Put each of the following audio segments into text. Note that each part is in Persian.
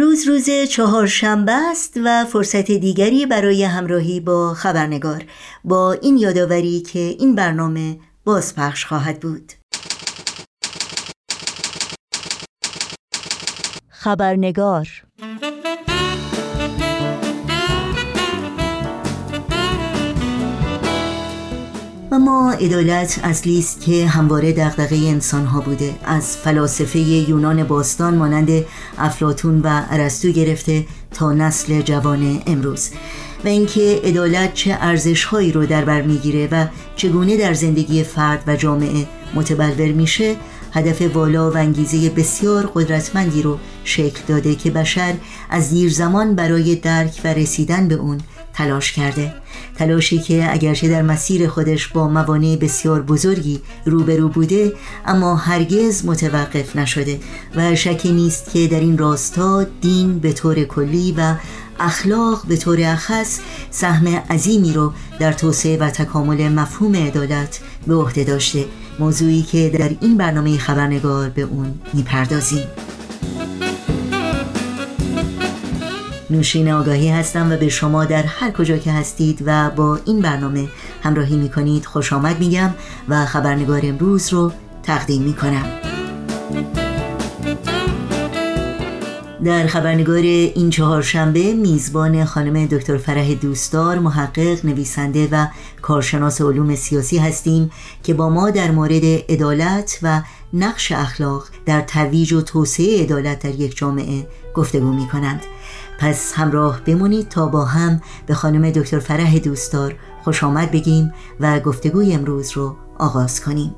امروز روز چهارشنبه است و فرصت دیگری برای همراهی با خبرنگار. با این یادآوری که این برنامه بازپخش خواهد بود. خبرنگار و ما عدالت اصلی است که همواره دغدغه انسان ها بوده از فلاسفه یونان باستان مانند افلاتون و ارسطو گرفته تا نسل جوان امروز. و اینکه عدالت چه ارزش هایی رو در بر می‌گیره و چگونه در زندگی فرد و جامعه متبلور میشه هدف والا و انگیزه بسیار قدرتمندی رو شکل داده که بشر از دیر زمان برای درک و رسیدن به اون تلاش کرده. تلاشی که اگرچه در مسیر خودش با موانع بسیار بزرگی روبرو بوده اما هرگز متوقف نشده و شکی نیست که در این راستا دین به طور کلی و اخلاق به طور اخص سهم عظیمی رو در توسعه و تکامل مفهوم عدالت به عهده داشته. موضوعی که در این برنامه خبرنگار به اون می‌پردازیم. نوشین آگاهی هستم و به شما در هر کجا که هستید و با این برنامه همراهی می کنید خوش آمد میگم و خبرنگار امروز رو تقدیم می کنم در خبرنگار این چهارشنبه میزبان خانم دکتر فرح دوستدار محقق نویسنده و کارشناس علوم سیاسی هستیم که با ما در مورد عدالت و نقش اخلاق در ترویج و توسعه عدالت در یک جامعه گفتگو می کنند پس همراه بمونید تا با هم به خانم دکتر فرح دوستدار خوش آمد بگیم و گفتگوی امروز رو آغاز کنیم.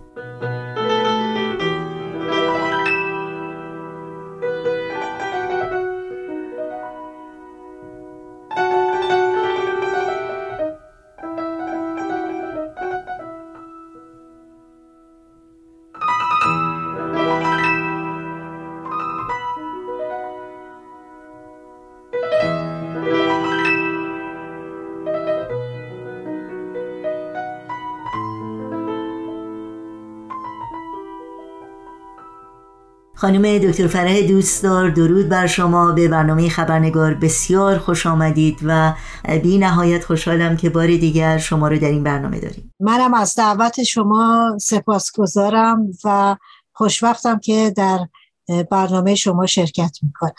خانم دکتر فرح دوستدار درود بر شما. به برنامه خبرنگار بسیار خوش آمدید و بی نهایت خوشحالم که بار دیگر شما رو در این برنامه داریم. منم از دعوت شما سپاسگزارم و خوشوقتم که در برنامه شما شرکت می‌کنم.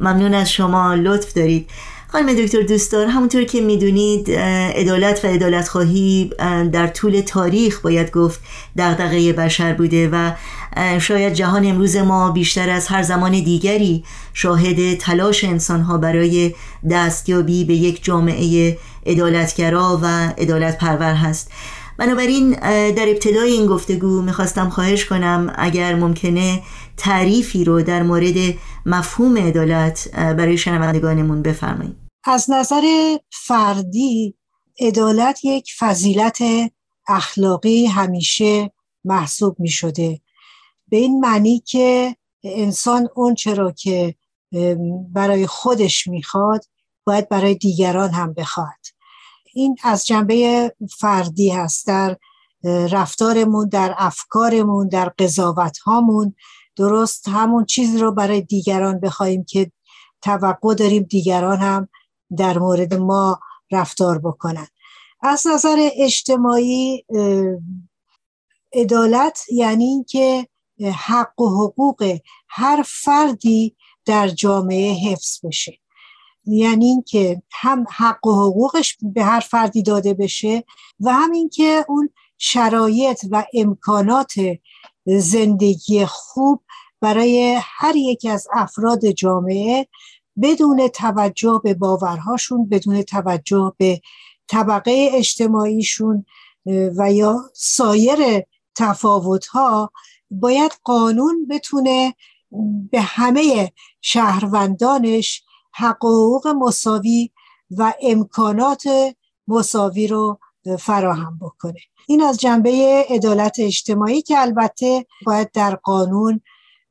ممنون از شما. لطف دارید. خانم دکتر دوستدار همونطور که می‌دونید عدالت و عدالت خواهی در طول تاریخ باید گفت دغدغه بشر بوده و شاید جهان امروز ما بیشتر از هر زمان دیگری شاهد تلاش انسانها برای دستیابی به یک جامعه عدالتگرا و عدالت پرور هست. بنابراین در ابتدای این گفتگو می‌خواستم خواهش کنم اگر ممکنه تعریفی رو در مورد مفهوم عدالت برای شنوندگانمون بفرمایید. از نظر فردی عدالت یک فضیلت اخلاقی همیشه محسوب می شده به این معنی که انسان اون چرا که برای خودش می‌خواد باید برای دیگران هم بخواد این از جنبه فردی هست. در رفتارمون در افکارمون در قضاوت هامون درست همون چیزی رو برای دیگران بخوایم که توقع داریم دیگران هم در مورد ما رفتار بکنن. از نظر اجتماعی عدالت یعنی اینکه حق و حقوق هر فردی در جامعه حفظ بشه. یعنی اینکه هم حق و حقوقش به هر فردی داده بشه و هم اینکه اون شرایط و امکانات زندگی خوب برای هر یکی از افراد جامعه بدون توجه به باورهاشون بدون توجه به طبقه اجتماعیشون و یا سایر تفاوتها باید قانون بتونه به همه شهروندانش حقوق مساوی و امکانات مساوی رو فراهم بکنه. این از جنبه عدالت اجتماعی که البته باید در قانون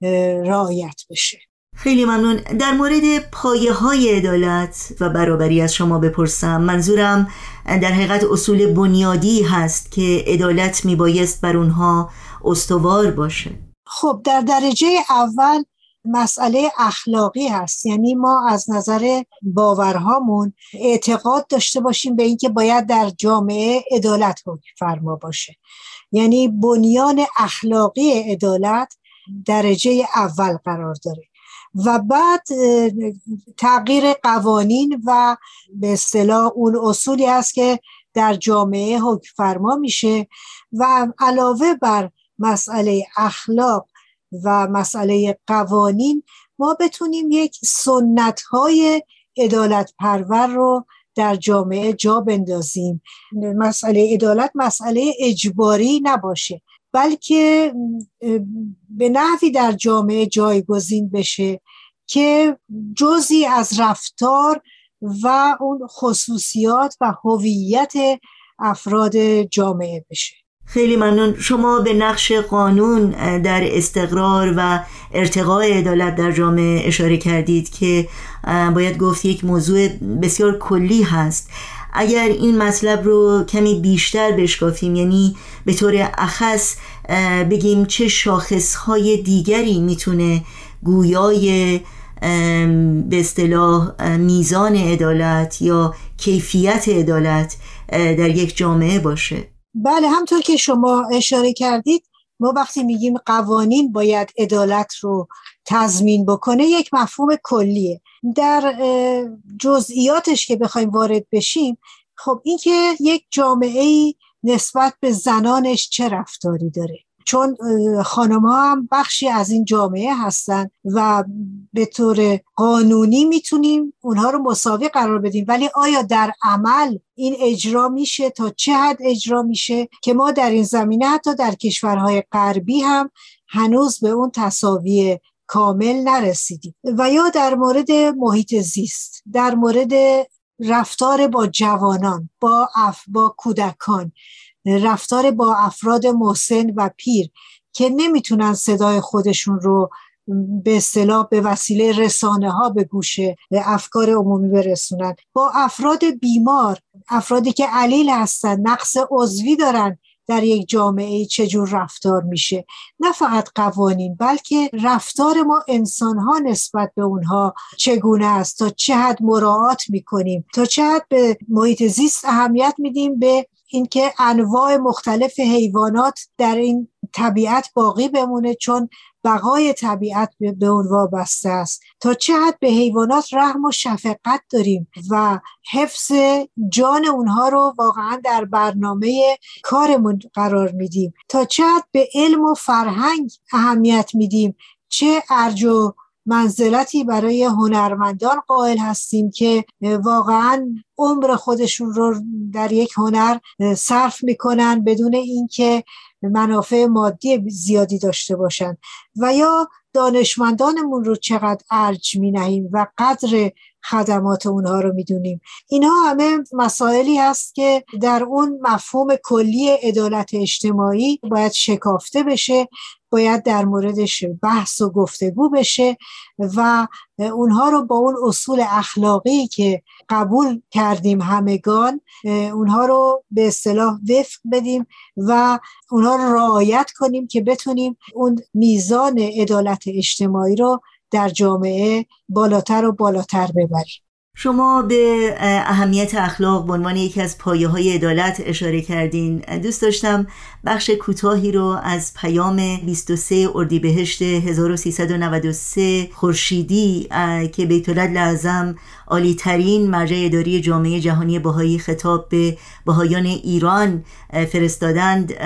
رعایت بشه. خیلی ممنون. در مورد پایه های عدالت و برابری از شما بپرسم. منظورم در حقیقت اصول بنیادی هست که عدالت میبایست بر اونها استوار باشه. خب در درجه اول مسئله اخلاقی هست. یعنی ما از نظر باورهامون اعتقاد داشته باشیم به اینکه باید در جامعه عدالت فرما باشه. یعنی بنیان اخلاقی عدالت درجه اول قرار داره. و بعد تغییر قوانین و به اصطلاح اون اصولی هست که در جامعه حکم فرما میشه و علاوه بر مسئله اخلاق و مسئله قوانین ما بتونیم یک سنت های عدالت پرور رو در جامعه جا بندازیم. مسئله عدالت مسئله اجباری نباشه. بلکه به نحوی در جامعه جایگزین بشه که جزی از رفتار و اون خصوصیات و هویت افراد جامعه بشه. خیلی ممنون. شما به نقش قانون در استقرار و ارتقاء عدالت در جامعه اشاره کردید که باید گفت یک موضوع بسیار کلی هست. اگر این مطلب رو کمی بیشتر بشکافیم یعنی به طور اخص بگیم چه شاخصهای دیگری می‌تونه گویای به اصطلاح میزان عدالت یا کیفیت عدالت در یک جامعه باشه. بله همطور که شما اشاره کردید ما وقتی میگیم قوانین باید عدالت رو تضمین بکنه یک مفهوم کلیه. در جزئیاتش که بخوایم وارد بشیم خب اینکه یک جامعه نسبت به زنانش چه رفتاری داره؟ چون خانم ها هم بخشی از این جامعه هستن و به طور قانونی می‌تونیم اونها رو مساوی قرار بدیم. ولی آیا در عمل این اجرا میشه؟ تا چه حد اجرا میشه؟ که ما در این زمینه حتی در کشورهای غربی هم هنوز به اون تصاوی کامل نرسیدیم. و یا در مورد محیط زیست در مورد رفتار با جوانان با اف با کودکان رفتار با افراد محسن و پیر که نمی‌تونن صدای خودشون رو به اصطلاح به وسیله رسانه ها به گوش افکار عمومی برسونن. با افراد بیمار افرادی که علیل هستن نقص عضوی دارن در یک جامعه چجور رفتار میشه. نه فقط قوانین بلکه رفتار ما انسان ها نسبت به اونها چگونه است تا چه حد مراعات می‌کنیم تا چه حد به محیط زیست اهمیت میدیم به اینکه انواع مختلف حیوانات در این طبیعت باقی بمونه. چون بقای طبیعت به اون وابسته است. تا چه حد به حیوانات رحم و شفقت داریم و حفظ جان اونها رو واقعا در برنامه کارمون قرار میدیم. تا چه حد به علم و فرهنگ اهمیت میدیم. چه ارج و منزلتی برای هنرمندان قائل هستیم که واقعا عمر خودشون رو در یک هنر صرف می‌کنن بدون اینکه منافع مادی زیادی داشته باشند و یا دانشمندانمون رو چقدر ارج می نهیم و قدر خدمات اونها رو می‌دونیم. اینها همه مسائلی هست که در اون مفهوم کلی عدالت اجتماعی باید شکافته بشه باید در موردش بحث و گفتگو بشه و اونها رو با اون اصول اخلاقی که قبول کردیم همگان اونها رو به اصطلاح وفق بدیم و اونها رو رعایت کنیم که بتونیم اون میزان عدالت اجتماعی رو در جامعه بالاتر و بالاتر ببریم. شما به اهمیت اخلاق به عنوان یکی از پایه های عدالت اشاره کردین. دوست داشتم بخش کوتاهی رو از پیام 23 اردیبهشت 1393 خورشیدی که بیت لعظم عالی ترین مرجع اداری جامعه جهانی بهایی خطاب به بهایان ایران فرستادند.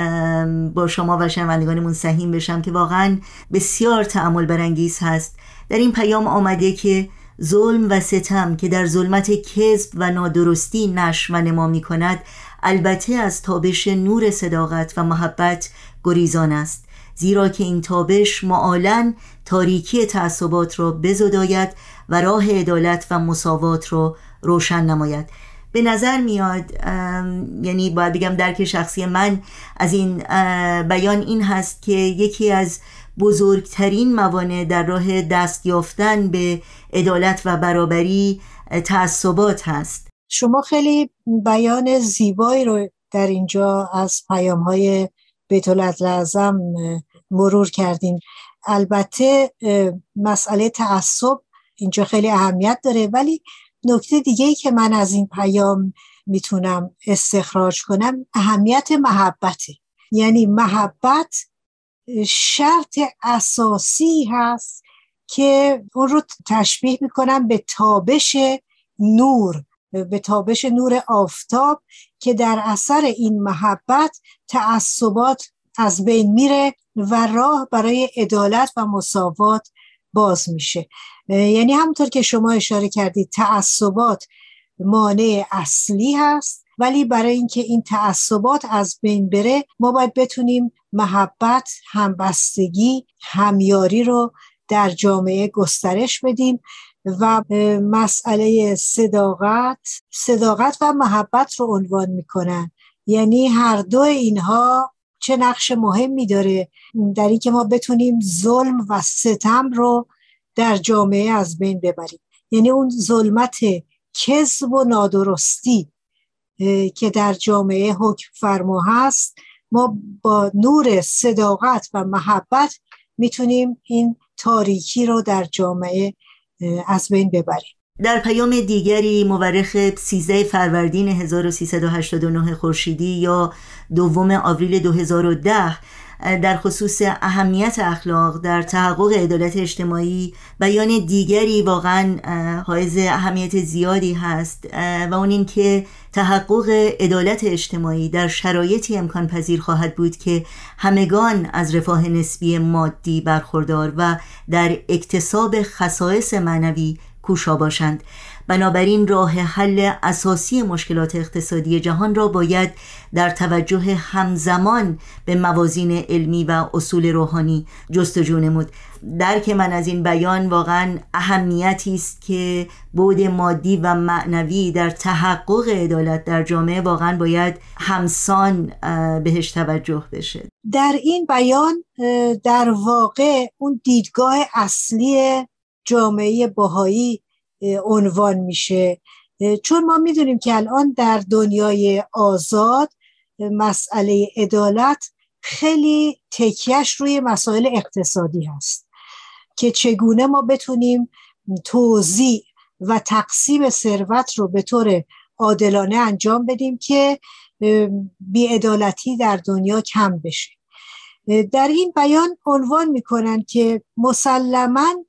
با شما و شنوندگانمون سهیم بشم که واقعا بسیار تعمل برانگیز هست. در این پیام آمده که ظلم و ستم که در ظلمت کذب و نادرستی نش و نما می کند البته از تابش نور صداقت و محبت گریزان است. زیرا که این تابش معالا تاریکی تعصبات را بزداید و راه عدالت و مساوات را روشن نماید. به نظر میاد یعنی باید بگم درک شخصی من از این بیان این هست که یکی از بزرگترین موانع در راه دست یافتن به عدالت و برابری تعصبات هست. شما خیلی بیان زیبایی رو در اینجا از پیام های بیت لازم مرور کردیم البته مسئله تعصب اینجا خیلی اهمیت داره ولی نکته دیگه ای که من از این پیام می‌تونم استخراج کنم اهمیت محبته. یعنی محبت شرط اساسی هست که اون رو تشبیه می‌کنم به تابش نور به تابش نور آفتاب که در اثر این محبت تعصبات از بین میره و راه برای عدالت و مساوات باز میشه. یعنی همونطور که شما اشاره کردید تعصبات مانع اصلی هست ولی برای اینکه این تعصبات از بین بره ما باید بتونیم محبت همبستگی همیاری رو در جامعه گسترش بدیم و مسئله صداقت صداقت و محبت رو عنوان می‌کنن. یعنی هر دو اینها چه نقش مهمی داره در اینکه ما بتونیم ظلم و ستم رو در جامعه از بین ببریم. یعنی اون ظلمت کذب و نادرستی که در جامعه حکم فرما هست ما با نور صداقت و محبت می‌تونیم این تاریکی رو در جامعه از بین ببریم. در پیام دیگری مورخ 13 فروردین 1389 خورشیدی یا دوم آوریل 2010 در خصوص اهمیت اخلاق در تحقق عدالت اجتماعی بیان دیگری واقعا حائز اهمیت زیادی هست و اون این که تحقق عدالت اجتماعی در شرایطی امکان پذیر خواهد بود که همگان از رفاه نسبی مادی برخوردار و در اکتساب خصائص معنوی کوشا باشند. بنابراین راه حل اساسی مشکلات اقتصادی جهان را باید در توجه همزمان به موازین علمی و اصول روحانی جستجو نمود. درک من از این بیان واقعا اهمیتی است که بود مادی و معنوی در تحقق عدالت در جامعه واقعا باید همسان بهش توجه بشه. در این بیان در واقع اون دیدگاه اصلی جامعه باهایی عنوان میشه. چون ما می‌دونیم که الان در دنیای آزاد مسئله عدالت خیلی تکیهش روی مسائل اقتصادی هست که چگونه ما بتونیم توزیع و تقسیم ثروت رو به طور عادلانه انجام بدیم که بیعدالتی در دنیا کم بشه. در این بیان عنوان می‌کنن که مسلما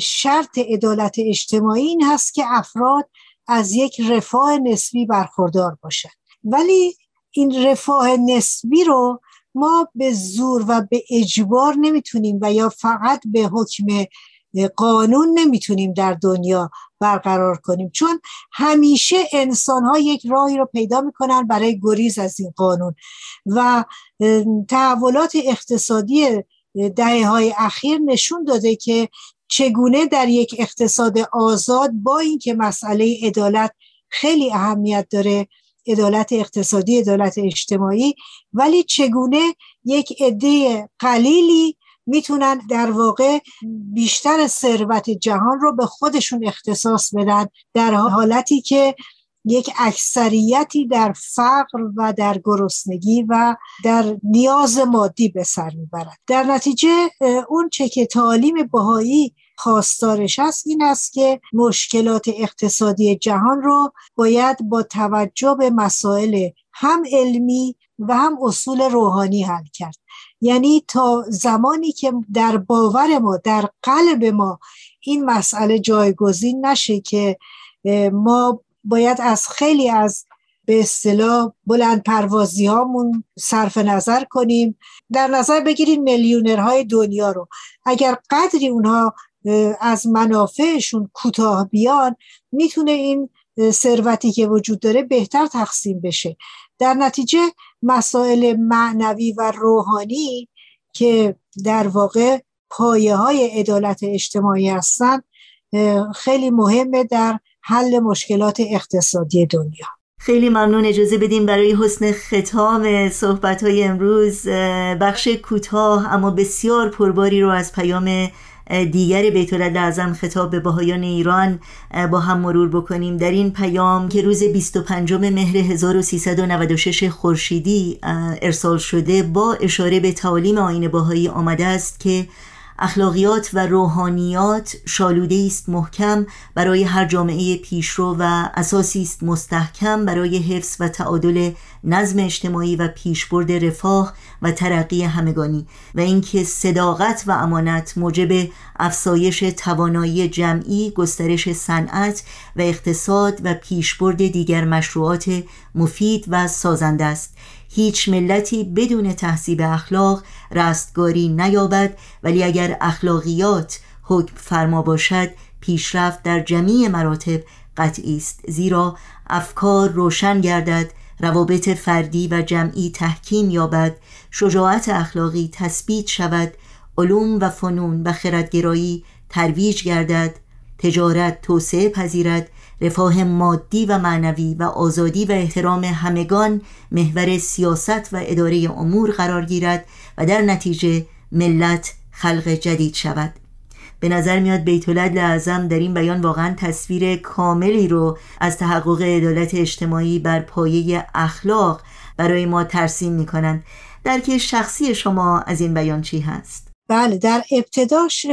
شرط عدالت اجتماعی این هست که افراد از یک رفاه نسبی برخوردار باشند ولی این رفاه نسبی رو ما به زور و به اجبار نمی‌تونیم و یا فقط به حکم قانون نمی‌تونیم در دنیا برقرار کنیم. چون همیشه انسان ها یک راهی رو پیدا می‌کنن برای گریز از این قانون. و تحولات اقتصادی دهه های اخیر نشون داده که چگونه در یک اقتصاد آزاد با اینکه مسئله عدالت خیلی اهمیت داره عدالت اقتصادی عدالت اجتماعی ولی چگونه یک عده قلیلی می‌تونن در واقع بیشتر ثروت جهان رو به خودشون اختصاص بدن در حالتی که یک اکثریتی در فقر و در گرسنگی و در نیاز مادی به سر می‌برد. در نتیجه اون چه که تعالیم بهایی خواستارش است این است که مشکلات اقتصادی جهان رو باید با توجه به مسائل هم علمی و هم اصول روحانی حل کرد. یعنی تا زمانی که در باور ما در قلب ما این مسئله جایگزین نشه که ما باید از خیلی از به اصطلاح بلند پروازی هامون صرف نظر کنیم. در نظر بگیریم میلیونرهای دنیا رو. اگر قدری اونها از منافعشون کوتاه بیان می‌تونه این ثروتی که وجود داره بهتر تقسیم بشه. در نتیجه مسائل معنوی و روحانی که در واقع پایه های عدالت اجتماعی هستند خیلی مهمه در حل مشکلات اقتصادی دنیا. خیلی ممنون. اجازه بدیم برای حسن ختام صحبت های امروز بخش کوتاه اما بسیار پرباری رو از پیام دیگر بیت اعظم خطاب به بهایان ایران با هم مرور بکنیم. در این پیام که روز 25 مهر 1396 خورشیدی ارسال شده با اشاره به تعالیم آین باهایی آمده است که اخلاقیات و روحانیات شالوده است محکم برای هر جامعه پیشرو و اساسی است مستحکم برای حفظ و تعادل نظم اجتماعی و پیشبرد رفاه و ترقی همگانی و اینکه صداقت و امانت موجب افزایش توانایی جمعی گسترش صنعت و اقتصاد و پیشبرد دیگر مشروعات مفید و سازنده است. هیچ ملتی بدون تحصیب اخلاق رستگاری نیابد ولی اگر اخلاقیات حکم فرما باشد پیشرفت در جمیع مراتب قطعی است. زیرا افکار روشن گردد روابط فردی و جمعی تحکیم یابد شجاعت اخلاقی تثبیت شود علوم و فنون و خردگرایی ترویج گردد تجارت توسعه پذیرد رفاه مادی و معنوی و آزادی و احترام همگان محور سیاست و اداره امور قرار گیرد و در نتیجه ملت خلق جدید شود به نظر میاد بیت لعظم در این بیان واقعا تصویر کاملی رو از تحقق عدالت اجتماعی بر پایه اخلاق برای ما ترسیم می‌کنن درک شخصی شما از این بیان چی هست؟ بله در ابتداش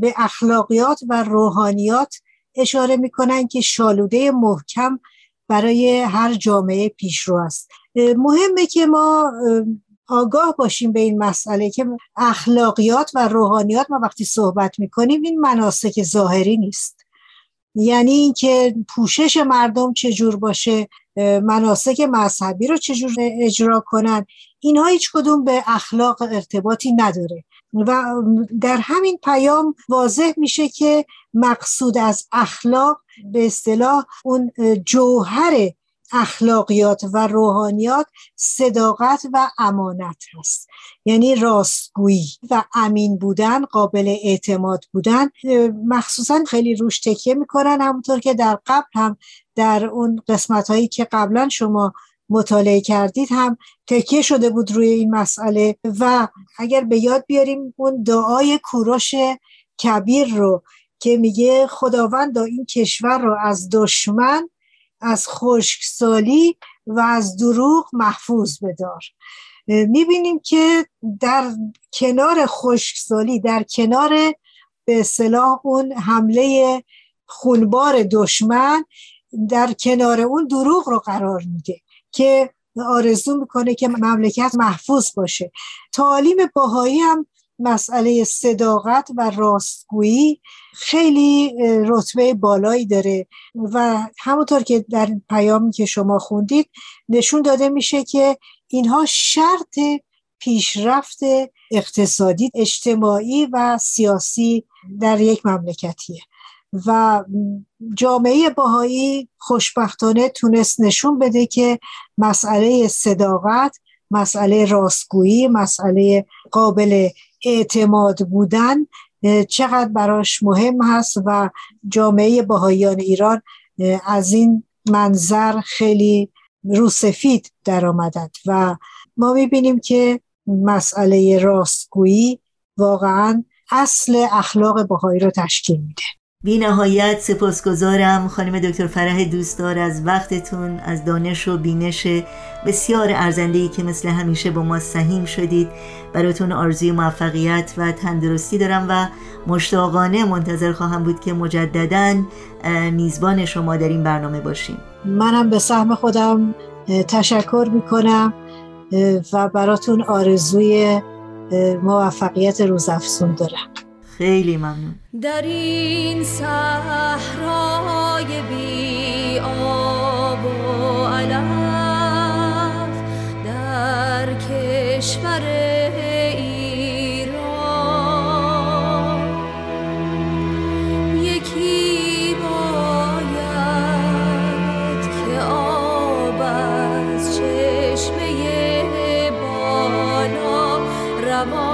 به اخلاقیات و روحانیات اشاره می‌کنن که شالوده محکم برای هر جامعه پیشرو است. مهمه که ما آگاه باشیم به این مسئله که اخلاقیات و روحانیات ما وقتی صحبت می‌کنیم این مناسک ظاهری نیست. یعنی اینکه پوشش مردم چجور باشه مناسک مذهبی رو چجور اجرا کنن؟ اینها هیچ کدوم به اخلاق ارتباطی نداره. و در همین پیام واضح میشه که مقصود از اخلاق به اصطلاح اون جوهر اخلاقیات و روحانیات صداقت و امانت هست. یعنی راستگویی و امین بودن قابل اعتماد بودن مخصوصا خیلی روش تکیه می‌کنن همونطور که در قبل هم در اون قسمت هایی که قبلا شما مطالعه کردید هم تکیه شده بود روی این مسئله و اگر به یاد بیاریم اون دعای کوروش کبیر رو که میگه خداوند این کشور رو از دشمن از خشکسالی و از دروغ محفوظ بدار. می‌بینیم که در کنار خشکسالی در کنار به صلاح اون حمله خونبار دشمن در کنار اون دروغ رو قرار میده که آرزو می‌کنه که مملکت محفوظ باشه. تعالیم باهایی هم مسئله صداقت و راستگویی خیلی رتبه بالایی داره و همونطور که در پیامی که شما خوندید نشون داده میشه که اینها شرط پیشرفت اقتصادی اجتماعی و سیاسی در یک مملکتیه. و جامعه باهایی خوشبختانه تونست نشون بده که مسئله صداقت مسئله راستگویی مسئله قابل اعتماد بودن چقدر براش مهم هست و جامعه باهایان ایران از این منظر خیلی روسفید در آمدد و ما می‌بینیم که مسئله راستگویی واقعا اصل اخلاق باهایی رو تشکیل میده. بی نهایت سپاسگزارم خانم دکتر فرح دوستدار از وقتتون از دانش و بینش بسیار ارزندهی که مثل همیشه با ما سهیم شدید. براتون آرزوی موفقیت و تندرستی دارم و مشتاقانه منتظر خواهم بود که مجددا میزبان شما در این برنامه باشیم. منم به سهم خودم تشکر می‌کنم و براتون آرزوی موفقیت روزافزون دارم. خیلی ممنون. در این صحرای بی آب و علف در کشور ایران یکی باید که آب از چشمه بالا روان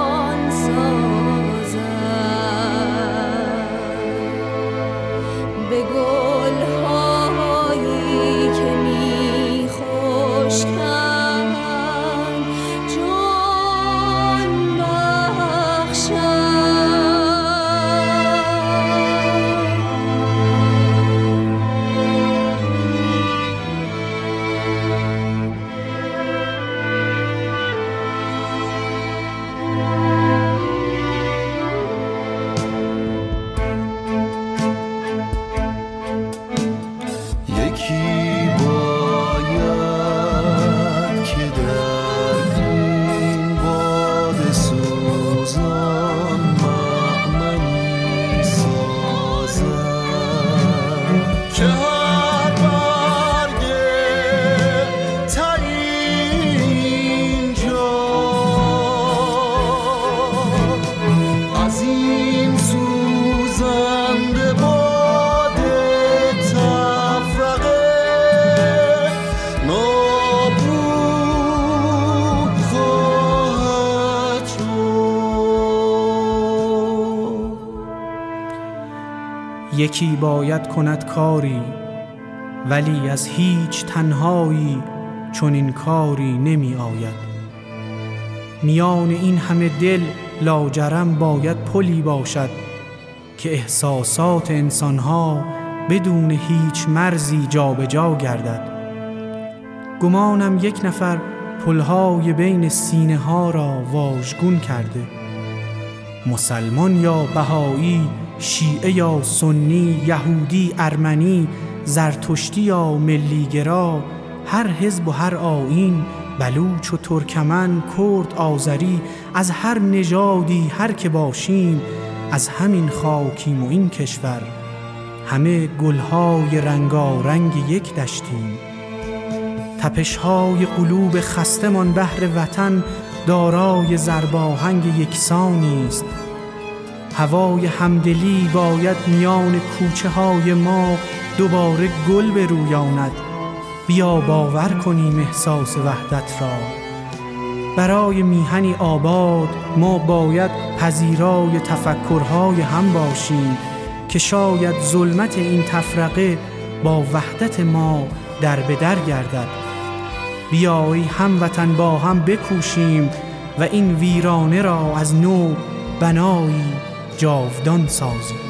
کند کاری ولی از هیچ تنهایی چون این کاری نمی آید. میان این همه دل لاجرم باید پلی باشد که احساسات انسانها بدون هیچ مرزی جابجا جا گردد. گمانم یک نفر پلهای بین سینه ها را واژگون کرده. مسلمان یا بهایی شیعه یا سنی یهودی ارمنی زرتشتی یا ملیگرا هر حزب و هر آین بلوچ و ترکمن کرد آذری از هر نژادی هر که باشیم از همین خاکیم و این کشور همه گلهای رنگارنگ یک دشتیم. تپشهای قلوب خستمان بهر وطن دارای زرباهنگ یکسانی است هوای همدلی باید میان کوچه های ما دوباره گل برویاند. بیا باور کنیم احساس وحدت را. برای میهنی آباد ما باید پذیرای تفکرهای هم باشیم که شاید ظلمت این تفرقه با وحدت ما در به در گردد بیایی هموطن با هم بکوشیم و این ویرانه را از نو بنایی جاودان سازیم.